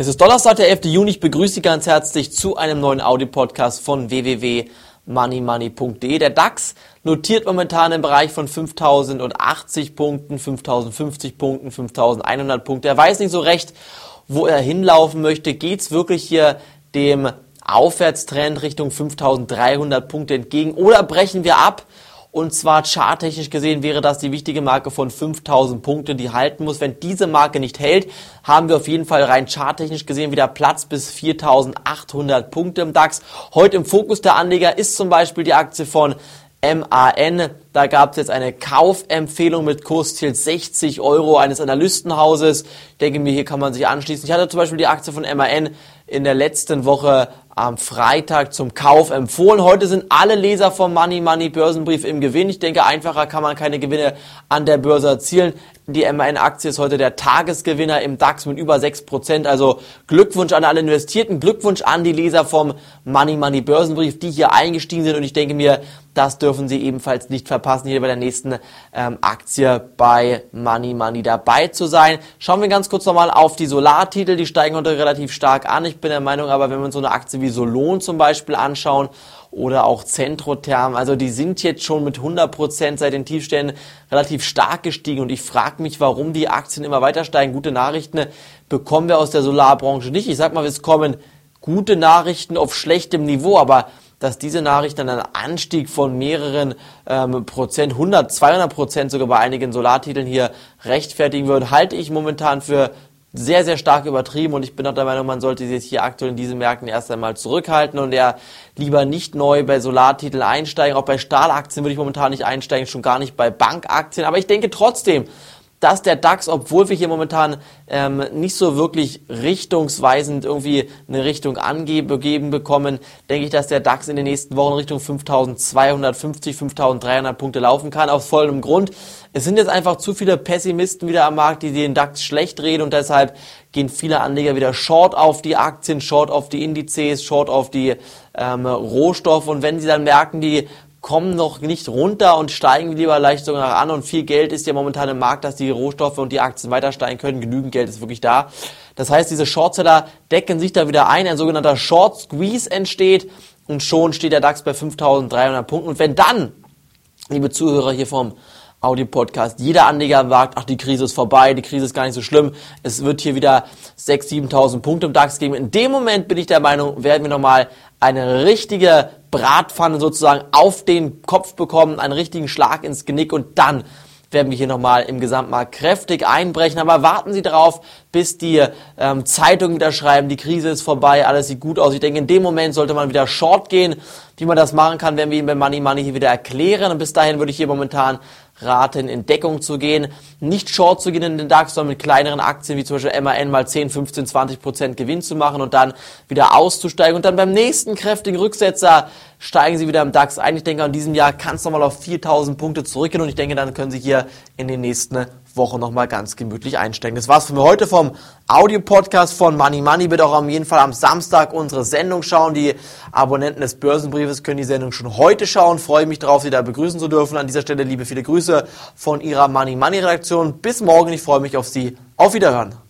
Es ist Donnerstag, der 11. Juni. Ich begrüße Sie ganz herzlich zu einem neuen Audio-Podcast von www.moneymoney.de. Der DAX notiert momentan im Bereich von 5080 Punkten, 5050 Punkten, 5100 Punkte. Er weiß nicht so recht, wo er hinlaufen möchte. Geht es wirklich hier dem Aufwärtstrend Richtung 5300 Punkte entgegen oder brechen wir ab? Und zwar charttechnisch gesehen wäre das die wichtige Marke von 5000 Punkte, die halten muss. Wenn diese Marke nicht hält, haben wir auf jeden Fall rein charttechnisch gesehen wieder Platz bis 4800 Punkte im DAX. Heute im Fokus der Anleger ist zum Beispiel die Aktie von MAN. Da gab es jetzt eine Kaufempfehlung mit Kursziel 60 Euro eines Analystenhauses. Ich denke mir, hier kann man sich anschließen. Ich hatte zum Beispiel die Aktie von MAN in der letzten Woche am Freitag zum Kauf empfohlen. Heute sind alle Leser vom Money Money Börsenbrief im Gewinn. Ich denke, einfacher kann man keine Gewinne an der Börse erzielen. Die MAN-Aktie ist heute der Tagesgewinner im DAX mit über 6%. Also Glückwunsch an alle Investierten, Glückwunsch an die Leser vom Money Money Börsenbrief, die hier eingestiegen sind. Und ich denke mir, das dürfen Sie ebenfalls nicht verpassen, hier bei der nächsten ähm, Aktie bei Money Money dabei zu sein. Schauen wir ganz kurz nochmal auf die Solartitel. Die steigen heute relativ stark an. Ich bin der Meinung, aber wenn uns so eine Aktie wie Solon zum Beispiel anschauen oder auch Centrotherm, also die sind jetzt schon mit 100% seit den Tiefständen relativ stark gestiegen und ich frage mich, warum die Aktien immer weiter steigen. Gute Nachrichten bekommen wir aus der Solarbranche nicht. Ich sag mal, es kommen gute Nachrichten auf schlechtem Niveau, aber dass diese Nachricht dann einen Anstieg von mehreren ähm, Prozent, 100, 200 Prozent sogar bei einigen Solartiteln hier rechtfertigen würden, halte ich momentan für sehr, sehr stark übertrieben und ich bin auch der Meinung, man sollte sich hier aktuell in diesen Märkten erst einmal zurückhalten und eher lieber nicht neu bei Solartiteln einsteigen. Auch bei Stahlaktien würde ich momentan nicht einsteigen, schon gar nicht bei Bankaktien. Aber ich denke trotzdem, dass der DAX, obwohl wir hier momentan ähm, nicht so wirklich richtungsweisend irgendwie eine Richtung angegeben bekommen, denke ich, dass der DAX in den nächsten Wochen Richtung 5250, 5300 Punkte laufen kann, aus vollem Grund. Es sind jetzt einfach zu viele Pessimisten wieder am Markt, die den DAX schlecht reden und deshalb gehen viele Anleger wieder short auf die Aktien, short auf die Indizes, short auf die ähm, Rohstoffe und wenn sie dann merken, die kommen noch nicht runter und steigen lieber leicht sogar an und viel Geld ist ja momentan im Markt, dass die Rohstoffe und die Aktien weiter steigen können. Genügend Geld ist wirklich da. Das heißt, diese Shortseller decken sich da wieder ein, ein sogenannter Short Squeeze entsteht und schon steht der DAX bei 5300 Punkten. Und wenn dann, liebe Zuhörer hier vom Audio-Podcast. Jeder Anleger sagt, ach, die Krise ist vorbei, die Krise ist gar nicht so schlimm. Es wird hier wieder 6.000, 7.000 Punkte im DAX geben. In dem Moment bin ich der Meinung, werden wir nochmal eine richtige Bratpfanne sozusagen auf den Kopf bekommen, einen richtigen Schlag ins Genick und dann werden wir hier nochmal im Gesamtmarkt kräftig einbrechen. Aber warten Sie darauf, bis die ähm, Zeitungen wieder schreiben, die Krise ist vorbei, alles sieht gut aus. Ich denke, in dem Moment sollte man wieder short gehen. Wie man das machen kann, werden wir Ihnen bei Money Money hier wieder erklären. Und bis dahin würde ich hier momentan raten, in Deckung zu gehen, nicht short zu gehen in den DAX, sondern mit kleineren Aktien wie zum Beispiel MAN mal 10, 15, 20 Prozent Gewinn zu machen und dann wieder auszusteigen und dann beim nächsten kräftigen Rücksetzer steigen Sie wieder im DAX ein. Ich denke, in diesem Jahr kann es nochmal auf 4000 Punkte zurückgehen und ich denke, dann können Sie hier in den nächsten Woche nochmal ganz gemütlich einsteigen. Das war's von mir heute vom Audio-Podcast von Money Money. Bitte auch auf jeden Fall am Samstag unsere Sendung schauen. Die Abonnenten des Börsenbriefes können die Sendung schon heute schauen. Freue mich darauf, Sie da begrüßen zu dürfen. An dieser Stelle liebe viele Grüße von Ihrer Money Money Redaktion. Bis morgen. Ich freue mich auf Sie. Auf Wiederhören.